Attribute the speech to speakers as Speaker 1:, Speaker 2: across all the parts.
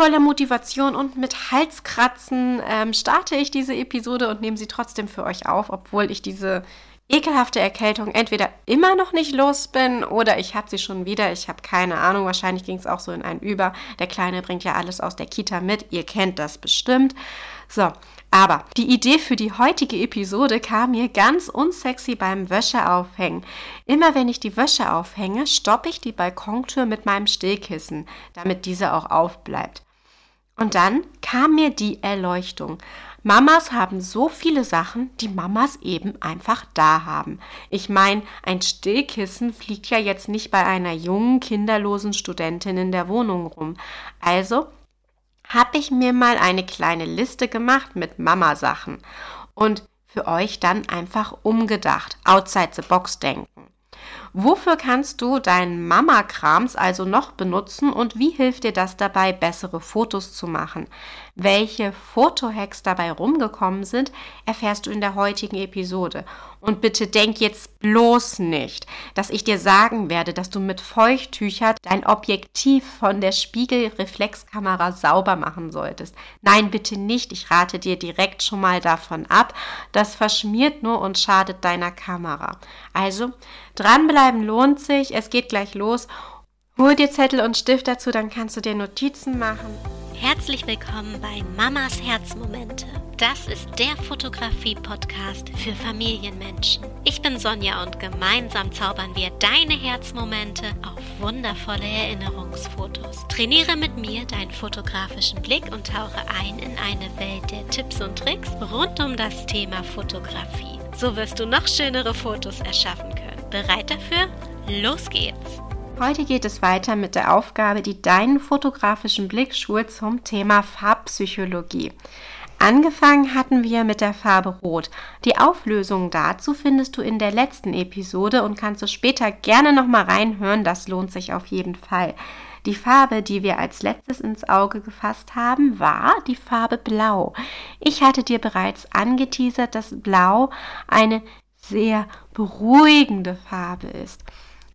Speaker 1: voller Motivation und mit Halskratzen ähm, starte ich diese Episode und nehme sie trotzdem für euch auf, obwohl ich diese ekelhafte Erkältung entweder immer noch nicht los bin oder ich habe sie schon wieder. Ich habe keine Ahnung. Wahrscheinlich ging es auch so in einen Über. Der Kleine bringt ja alles aus der Kita mit. Ihr kennt das bestimmt. So, aber die Idee für die heutige Episode kam mir ganz unsexy beim Wäscheaufhängen. Immer wenn ich die Wäsche aufhänge, stoppe ich die Balkontür mit meinem Stillkissen, damit diese auch aufbleibt. Und dann kam mir die Erleuchtung. Mamas haben so viele Sachen, die Mamas eben einfach da haben. Ich meine, ein Stillkissen fliegt ja jetzt nicht bei einer jungen, kinderlosen Studentin in der Wohnung rum. Also habe ich mir mal eine kleine Liste gemacht mit Mama-Sachen und für euch dann einfach umgedacht, outside the box denken. Wofür kannst du deinen Mama-Krams also noch benutzen und wie hilft dir das dabei, bessere Fotos zu machen? Welche Fotohacks dabei rumgekommen sind, erfährst du in der heutigen Episode. Und bitte denk jetzt bloß nicht, dass ich dir sagen werde, dass du mit Feuchttüchern dein Objektiv von der Spiegelreflexkamera sauber machen solltest. Nein, bitte nicht. Ich rate dir direkt schon mal davon ab. Das verschmiert nur und schadet deiner Kamera. Also, dranbleiben lohnt sich. Es geht gleich los. Hol dir Zettel und Stift dazu, dann kannst du dir Notizen machen.
Speaker 2: Herzlich willkommen bei Mamas Herzmomente. Das ist der Fotografie-Podcast für Familienmenschen. Ich bin Sonja und gemeinsam zaubern wir deine Herzmomente auf wundervolle Erinnerungsfotos. Trainiere mit mir deinen fotografischen Blick und tauche ein in eine Welt der Tipps und Tricks rund um das Thema Fotografie. So wirst du noch schönere Fotos erschaffen können. Bereit dafür? Los geht's!
Speaker 1: Heute geht es weiter mit der Aufgabe, die deinen fotografischen Blick schult zum Thema Farbpsychologie. Angefangen hatten wir mit der Farbe Rot. Die Auflösung dazu findest du in der letzten Episode und kannst du später gerne nochmal reinhören, das lohnt sich auf jeden Fall. Die Farbe, die wir als letztes ins Auge gefasst haben, war die Farbe Blau. Ich hatte dir bereits angeteasert, dass Blau eine sehr beruhigende Farbe ist.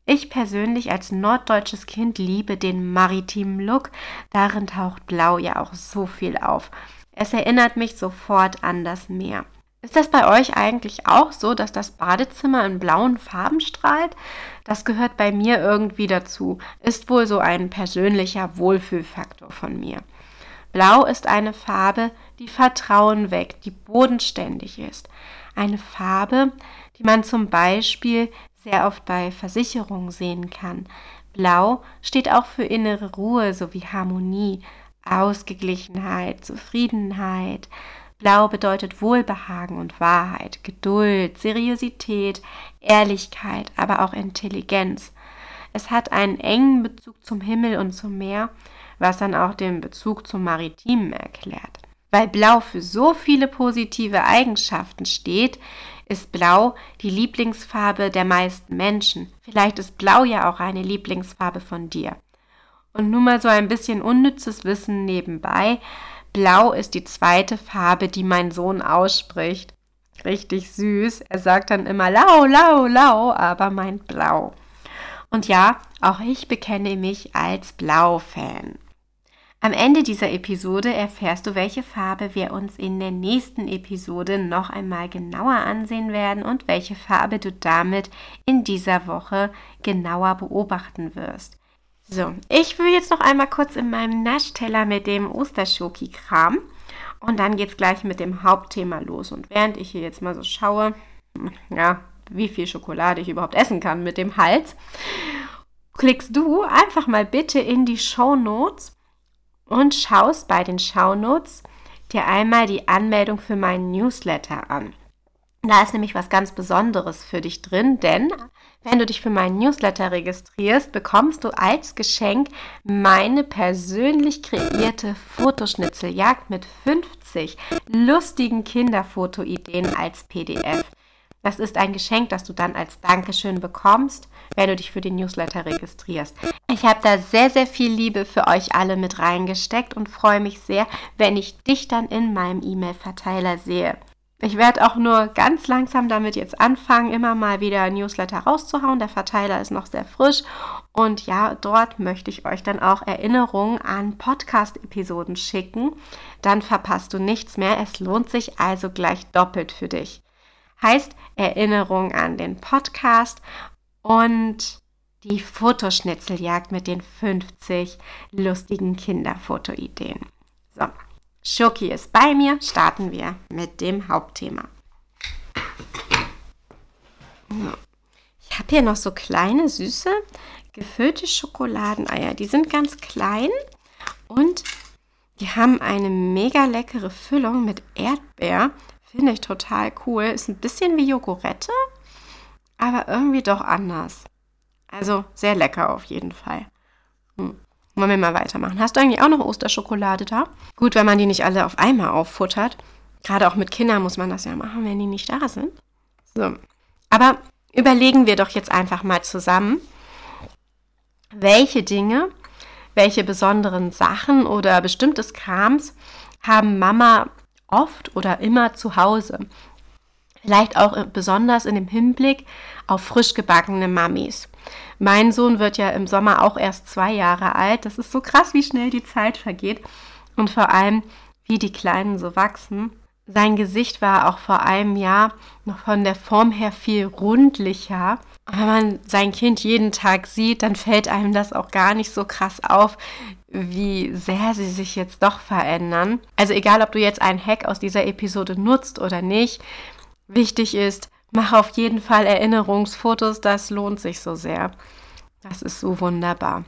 Speaker 1: Ich persönlich als norddeutsches Kind liebe den maritimen Look. Darin taucht Blau ja auch so viel auf. Es erinnert mich sofort an das Meer. Ist das bei euch eigentlich auch so, dass das Badezimmer in blauen Farben strahlt? Das gehört bei mir irgendwie dazu. Ist wohl so ein persönlicher Wohlfühlfaktor von mir. Blau ist eine Farbe, die Vertrauen weckt, die bodenständig ist. Eine Farbe, die man zum Beispiel sehr oft bei Versicherungen sehen kann. Blau steht auch für innere Ruhe sowie Harmonie, Ausgeglichenheit, Zufriedenheit. Blau bedeutet Wohlbehagen und Wahrheit, Geduld, Seriosität, Ehrlichkeit, aber auch Intelligenz. Es hat einen engen Bezug zum Himmel und zum Meer, was dann auch den Bezug zum Maritimen erklärt. Weil Blau für so viele positive Eigenschaften steht, ist Blau die Lieblingsfarbe der meisten Menschen. Vielleicht ist Blau ja auch eine Lieblingsfarbe von dir. Und nun mal so ein bisschen unnützes Wissen nebenbei. Blau ist die zweite Farbe, die mein Sohn ausspricht. Richtig süß. Er sagt dann immer lau, lau, lau, aber meint blau. Und ja, auch ich bekenne mich als Blau-Fan. Am Ende dieser Episode erfährst du, welche Farbe wir uns in der nächsten Episode noch einmal genauer ansehen werden und welche Farbe du damit in dieser Woche genauer beobachten wirst. So, ich will jetzt noch einmal kurz in meinem Naschteller mit dem Osterschoki-Kram und dann geht es gleich mit dem Hauptthema los. Und während ich hier jetzt mal so schaue, ja, wie viel Schokolade ich überhaupt essen kann mit dem Hals, klickst du einfach mal bitte in die Show Notes und schaust bei den Shownotes dir einmal die Anmeldung für meinen Newsletter an. Da ist nämlich was ganz Besonderes für dich drin, denn wenn du dich für meinen Newsletter registrierst, bekommst du als Geschenk meine persönlich kreierte Fotoschnitzeljagd mit 50 lustigen Kinderfotoideen als PDF. Das ist ein Geschenk, das du dann als Dankeschön bekommst, wenn du dich für den Newsletter registrierst. Ich habe da sehr, sehr viel Liebe für euch alle mit reingesteckt und freue mich sehr, wenn ich dich dann in meinem E-Mail-Verteiler sehe. Ich werde auch nur ganz langsam damit jetzt anfangen, immer mal wieder Newsletter rauszuhauen. Der Verteiler ist noch sehr frisch. Und ja, dort möchte ich euch dann auch Erinnerungen an Podcast-Episoden schicken. Dann verpasst du nichts mehr. Es lohnt sich also gleich doppelt für dich. Heißt Erinnerung an den Podcast und die Fotoschnitzeljagd mit den 50 lustigen Kinderfotoideen. So, Schoki ist bei mir. Starten wir mit dem Hauptthema. Ich habe hier noch so kleine, süße, gefüllte Schokoladeneier. Die sind ganz klein und die haben eine mega leckere Füllung mit Erdbeer. Finde ich total cool. Ist ein bisschen wie Jogurette, aber irgendwie doch anders. Also sehr lecker auf jeden Fall. Hm. Wollen wir mal weitermachen. Hast du eigentlich auch noch Osterschokolade da? Gut, wenn man die nicht alle auf einmal auffuttert. Gerade auch mit Kindern muss man das ja machen, wenn die nicht da sind. So. Aber überlegen wir doch jetzt einfach mal zusammen, welche Dinge, welche besonderen Sachen oder bestimmtes Krams haben Mama oft oder immer zu Hause. Vielleicht auch besonders in dem Hinblick auf frisch gebackene Mamis. Mein Sohn wird ja im Sommer auch erst zwei Jahre alt. Das ist so krass, wie schnell die Zeit vergeht und vor allem, wie die Kleinen so wachsen. Sein Gesicht war auch vor einem Jahr noch von der Form her viel rundlicher. Wenn man sein Kind jeden Tag sieht, dann fällt einem das auch gar nicht so krass auf, wie sehr sie sich jetzt doch verändern. Also egal, ob du jetzt einen Hack aus dieser Episode nutzt oder nicht, wichtig ist, Mach auf jeden Fall Erinnerungsfotos, das lohnt sich so sehr. Das ist so wunderbar.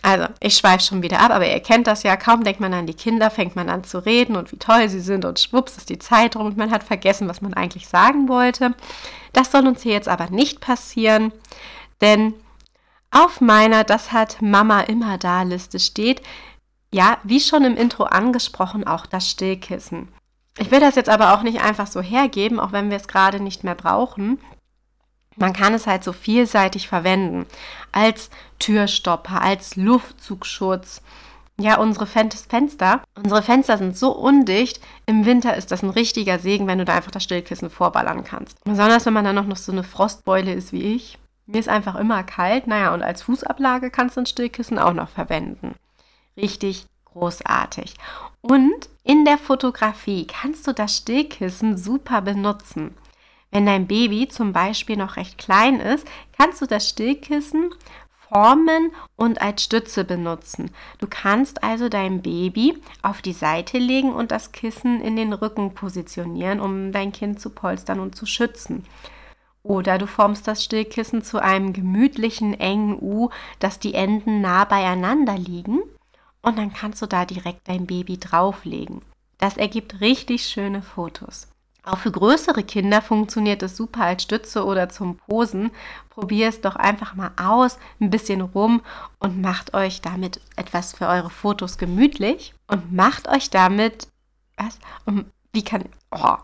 Speaker 1: Also, ich schweife schon wieder ab, aber ihr kennt das ja. Kaum denkt man an die Kinder, fängt man an zu reden und wie toll sie sind und schwupps ist die Zeit rum und man hat vergessen, was man eigentlich sagen wollte. Das soll uns hier jetzt aber nicht passieren, denn auf meiner Das hat Mama immer da Liste steht, ja, wie schon im Intro angesprochen, auch das Stillkissen. Ich will das jetzt aber auch nicht einfach so hergeben, auch wenn wir es gerade nicht mehr brauchen. Man kann es halt so vielseitig verwenden. Als Türstopper, als Luftzugschutz. Ja, unsere Fenster. Unsere Fenster sind so undicht. Im Winter ist das ein richtiger Segen, wenn du da einfach das Stillkissen vorballern kannst. Besonders wenn man dann noch so eine Frostbeule ist wie ich. Mir ist einfach immer kalt. Naja, und als Fußablage kannst du ein Stillkissen auch noch verwenden. Richtig großartig. Und in der Fotografie kannst du das Stillkissen super benutzen. Wenn dein Baby zum Beispiel noch recht klein ist, kannst du das Stillkissen formen und als Stütze benutzen. Du kannst also dein Baby auf die Seite legen und das Kissen in den Rücken positionieren, um dein Kind zu polstern und zu schützen. Oder du formst das Stillkissen zu einem gemütlichen, engen U, dass die Enden nah beieinander liegen und dann kannst du da direkt dein Baby drauflegen. Das ergibt richtig schöne Fotos. Auch für größere Kinder funktioniert es super als Stütze oder zum Posen. Probier es doch einfach mal aus, ein bisschen rum und macht euch damit etwas für eure Fotos gemütlich und macht euch damit was? Und wie kann oh,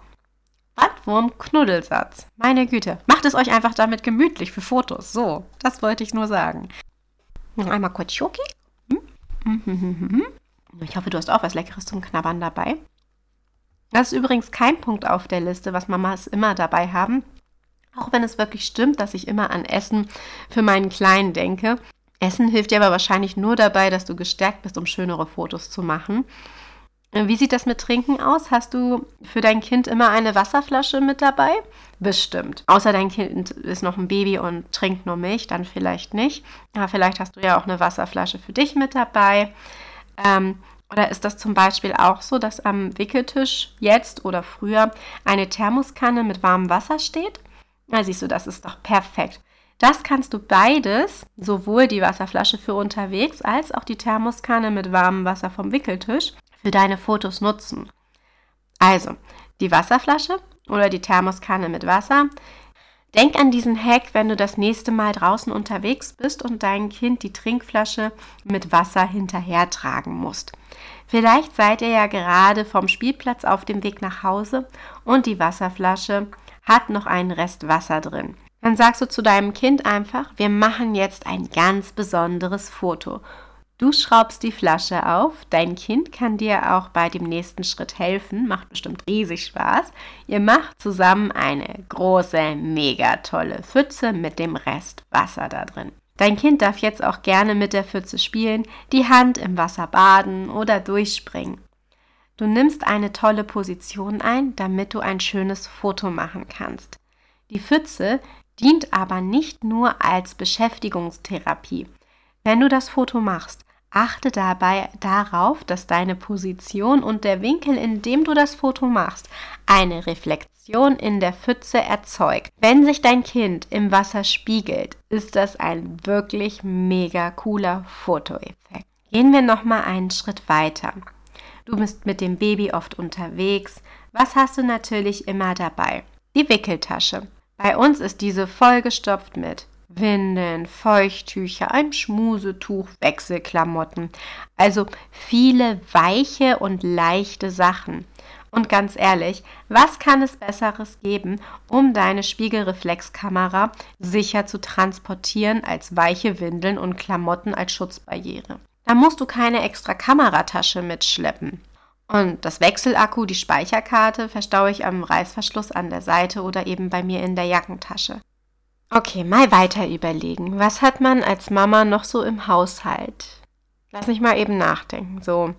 Speaker 1: Bandwurm Knuddelsatz. Meine Güte, macht es euch einfach damit gemütlich für Fotos. So, das wollte ich nur sagen. Noch einmal kurz Schoki. Ich hoffe, du hast auch was Leckeres zum Knabbern dabei. Das ist übrigens kein Punkt auf der Liste, was Mamas immer dabei haben. Auch wenn es wirklich stimmt, dass ich immer an Essen für meinen Kleinen denke. Essen hilft dir aber wahrscheinlich nur dabei, dass du gestärkt bist, um schönere Fotos zu machen. Wie sieht das mit Trinken aus? Hast du für dein Kind immer eine Wasserflasche mit dabei? Bestimmt. Außer dein Kind ist noch ein Baby und trinkt nur Milch, dann vielleicht nicht. Aber vielleicht hast du ja auch eine Wasserflasche für dich mit dabei. Ähm, oder ist das zum Beispiel auch so, dass am Wickeltisch jetzt oder früher eine Thermoskanne mit warmem Wasser steht? Na, siehst du, das ist doch perfekt. Das kannst du beides, sowohl die Wasserflasche für unterwegs als auch die Thermoskanne mit warmem Wasser vom Wickeltisch, für deine Fotos nutzen. Also, die Wasserflasche oder die Thermoskanne mit Wasser. Denk an diesen Hack, wenn du das nächste Mal draußen unterwegs bist und dein Kind die Trinkflasche mit Wasser hinterher tragen musst. Vielleicht seid ihr ja gerade vom Spielplatz auf dem Weg nach Hause und die Wasserflasche hat noch einen Rest Wasser drin. Dann sagst du zu deinem Kind einfach, wir machen jetzt ein ganz besonderes Foto Du schraubst die Flasche auf, dein Kind kann dir auch bei dem nächsten Schritt helfen, macht bestimmt riesig Spaß. Ihr macht zusammen eine große, mega tolle Pfütze mit dem Rest Wasser da drin. Dein Kind darf jetzt auch gerne mit der Pfütze spielen, die Hand im Wasser baden oder durchspringen. Du nimmst eine tolle Position ein, damit du ein schönes Foto machen kannst. Die Pfütze dient aber nicht nur als Beschäftigungstherapie. Wenn du das Foto machst, achte dabei darauf, dass deine Position und der Winkel, in dem du das Foto machst, eine Reflexion in der Pfütze erzeugt. Wenn sich dein Kind im Wasser spiegelt, ist das ein wirklich mega cooler Fotoeffekt. Gehen wir noch mal einen Schritt weiter. Du bist mit dem Baby oft unterwegs. Was hast du natürlich immer dabei? Die Wickeltasche. Bei uns ist diese vollgestopft mit Windeln, Feuchttücher, ein Schmusetuch, Wechselklamotten. Also viele weiche und leichte Sachen. Und ganz ehrlich, was kann es Besseres geben, um deine Spiegelreflexkamera sicher zu transportieren als weiche Windeln und Klamotten als Schutzbarriere? Da musst du keine extra Kameratasche mitschleppen. Und das Wechselakku, die Speicherkarte, verstaue ich am Reißverschluss an der Seite oder eben bei mir in der Jackentasche. Okay, mal weiter überlegen. Was hat man als Mama noch so im Haushalt? Lass mich mal eben nachdenken. So,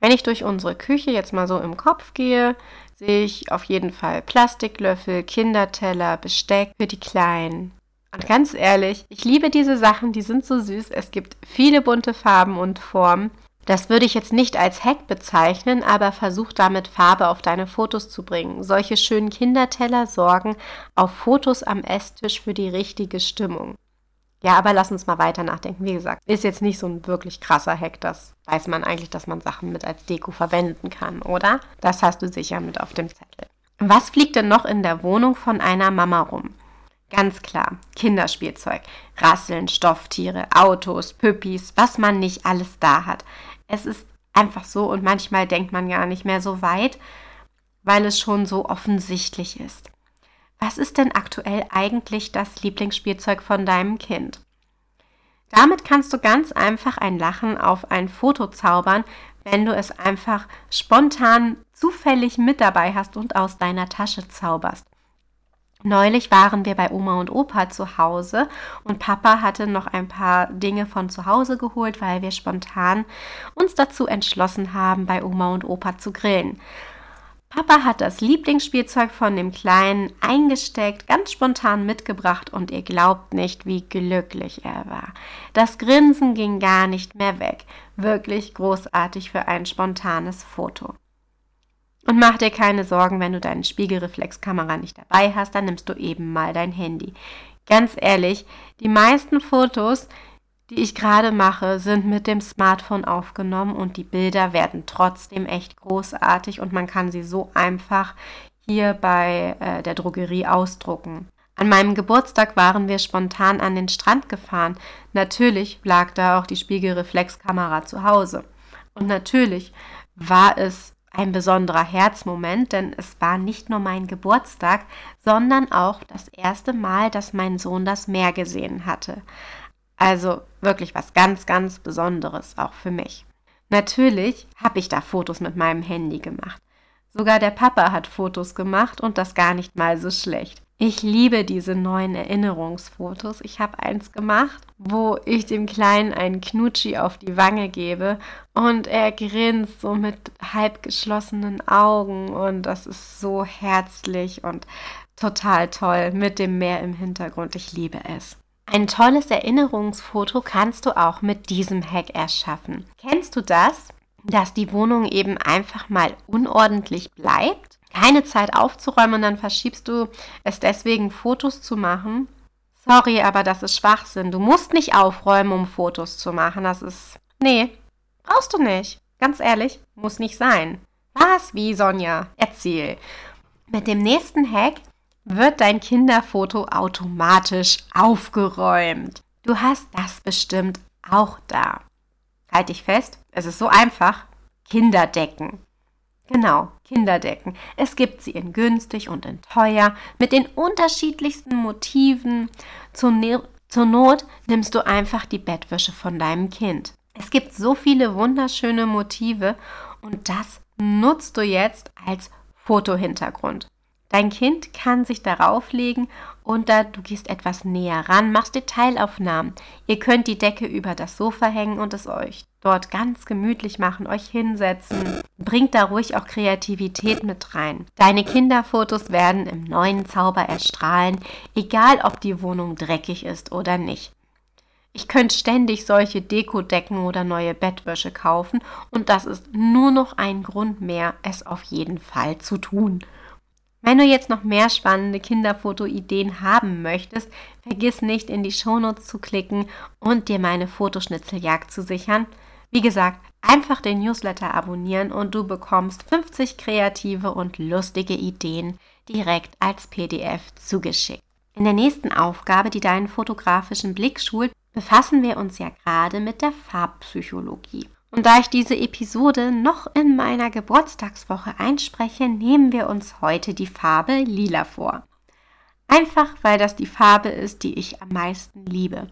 Speaker 1: wenn ich durch unsere Küche jetzt mal so im Kopf gehe, sehe ich auf jeden Fall Plastiklöffel, Kinderteller, Besteck für die Kleinen. Und ganz ehrlich, ich liebe diese Sachen, die sind so süß. Es gibt viele bunte Farben und Formen. Das würde ich jetzt nicht als Hack bezeichnen, aber versuch damit Farbe auf deine Fotos zu bringen. Solche schönen Kinderteller sorgen auf Fotos am Esstisch für die richtige Stimmung. Ja, aber lass uns mal weiter nachdenken. Wie gesagt, ist jetzt nicht so ein wirklich krasser Hack. Das weiß man eigentlich, dass man Sachen mit als Deko verwenden kann, oder? Das hast du sicher mit auf dem Zettel. Was fliegt denn noch in der Wohnung von einer Mama rum? Ganz klar, Kinderspielzeug, Rasseln, Stofftiere, Autos, Püppis, was man nicht alles da hat. Es ist einfach so und manchmal denkt man gar nicht mehr so weit, weil es schon so offensichtlich ist. Was ist denn aktuell eigentlich das Lieblingsspielzeug von deinem Kind? Damit kannst du ganz einfach ein Lachen auf ein Foto zaubern, wenn du es einfach spontan zufällig mit dabei hast und aus deiner Tasche zauberst. Neulich waren wir bei Oma und Opa zu Hause und Papa hatte noch ein paar Dinge von zu Hause geholt, weil wir spontan uns dazu entschlossen haben, bei Oma und Opa zu grillen. Papa hat das Lieblingsspielzeug von dem Kleinen eingesteckt, ganz spontan mitgebracht und ihr glaubt nicht, wie glücklich er war. Das Grinsen ging gar nicht mehr weg. Wirklich großartig für ein spontanes Foto. Und mach dir keine Sorgen, wenn du deine Spiegelreflexkamera nicht dabei hast, dann nimmst du eben mal dein Handy. Ganz ehrlich, die meisten Fotos, die ich gerade mache, sind mit dem Smartphone aufgenommen und die Bilder werden trotzdem echt großartig und man kann sie so einfach hier bei äh, der Drogerie ausdrucken. An meinem Geburtstag waren wir spontan an den Strand gefahren. Natürlich lag da auch die Spiegelreflexkamera zu Hause. Und natürlich war es ein besonderer Herzmoment, denn es war nicht nur mein Geburtstag, sondern auch das erste Mal, dass mein Sohn das Meer gesehen hatte. Also wirklich was ganz, ganz Besonderes auch für mich. Natürlich habe ich da Fotos mit meinem Handy gemacht. Sogar der Papa hat Fotos gemacht und das gar nicht mal so schlecht. Ich liebe diese neuen Erinnerungsfotos. Ich habe eins gemacht, wo ich dem Kleinen einen Knutschi auf die Wange gebe und er grinst so mit halb geschlossenen Augen und das ist so herzlich und total toll mit dem Meer im Hintergrund. Ich liebe es. Ein tolles Erinnerungsfoto kannst du auch mit diesem Hack erschaffen. Kennst du das? Dass die Wohnung eben einfach mal unordentlich bleibt? Keine Zeit aufzuräumen und dann verschiebst du es deswegen, Fotos zu machen. Sorry, aber das ist Schwachsinn. Du musst nicht aufräumen, um Fotos zu machen. Das ist. Nee, brauchst du nicht. Ganz ehrlich, muss nicht sein. Was? Wie, Sonja? Erzähl. Mit dem nächsten Hack wird dein Kinderfoto automatisch aufgeräumt. Du hast das bestimmt auch da. Halt dich fest, es ist so einfach. Kinderdecken. Genau, Kinderdecken. Es gibt sie in günstig und in teuer, mit den unterschiedlichsten Motiven. Zur, ne zur Not nimmst du einfach die Bettwäsche von deinem Kind. Es gibt so viele wunderschöne Motive und das nutzt du jetzt als Fotohintergrund. Dein Kind kann sich darauf legen und da du gehst etwas näher ran, machst Detailaufnahmen. Ihr könnt die Decke über das Sofa hängen und es euch dort ganz gemütlich machen, euch hinsetzen. Bringt da ruhig auch Kreativität mit rein. Deine Kinderfotos werden im neuen Zauber erstrahlen, egal ob die Wohnung dreckig ist oder nicht. Ich könnte ständig solche Dekodecken oder neue Bettwäsche kaufen und das ist nur noch ein Grund mehr, es auf jeden Fall zu tun. Wenn du jetzt noch mehr spannende Kinderfotoideen haben möchtest, vergiss nicht in die Shownotes zu klicken und dir meine Fotoschnitzeljagd zu sichern. Wie gesagt, einfach den Newsletter abonnieren und du bekommst 50 kreative und lustige Ideen direkt als PDF zugeschickt. In der nächsten Aufgabe, die deinen fotografischen Blick schult, befassen wir uns ja gerade mit der Farbpsychologie. Und da ich diese Episode noch in meiner Geburtstagswoche einspreche, nehmen wir uns heute die Farbe Lila vor. Einfach weil das die Farbe ist, die ich am meisten liebe.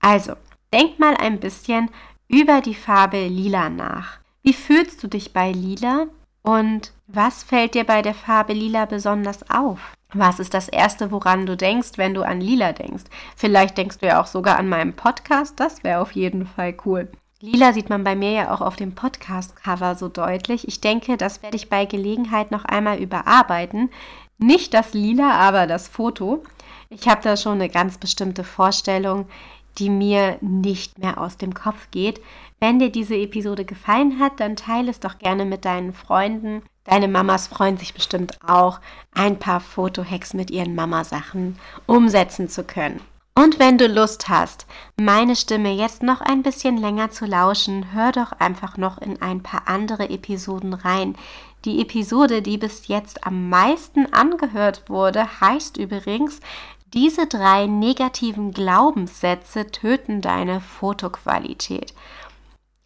Speaker 1: Also, denk mal ein bisschen über die Farbe Lila nach. Wie fühlst du dich bei Lila? Und was fällt dir bei der Farbe Lila besonders auf? Was ist das Erste, woran du denkst, wenn du an Lila denkst? Vielleicht denkst du ja auch sogar an meinen Podcast, das wäre auf jeden Fall cool. Lila sieht man bei mir ja auch auf dem Podcast-Cover so deutlich. Ich denke, das werde ich bei Gelegenheit noch einmal überarbeiten. Nicht das Lila, aber das Foto. Ich habe da schon eine ganz bestimmte Vorstellung, die mir nicht mehr aus dem Kopf geht. Wenn dir diese Episode gefallen hat, dann teile es doch gerne mit deinen Freunden. Deine Mamas freuen sich bestimmt auch, ein paar Fotohacks mit ihren Mamasachen umsetzen zu können. Und wenn du Lust hast, meine Stimme jetzt noch ein bisschen länger zu lauschen, hör doch einfach noch in ein paar andere Episoden rein. Die Episode, die bis jetzt am meisten angehört wurde, heißt übrigens, diese drei negativen Glaubenssätze töten deine Fotoqualität.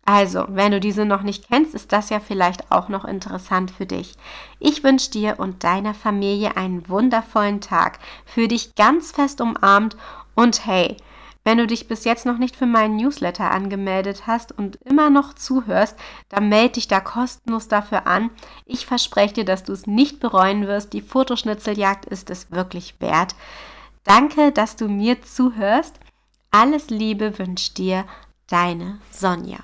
Speaker 1: Also, wenn du diese noch nicht kennst, ist das ja vielleicht auch noch interessant für dich. Ich wünsche dir und deiner Familie einen wundervollen Tag, für dich ganz fest umarmt und hey, wenn du dich bis jetzt noch nicht für meinen Newsletter angemeldet hast und immer noch zuhörst, dann melde dich da kostenlos dafür an. Ich verspreche dir, dass du es nicht bereuen wirst. Die Fotoschnitzeljagd ist es wirklich wert. Danke, dass du mir zuhörst. Alles Liebe wünscht dir deine Sonja.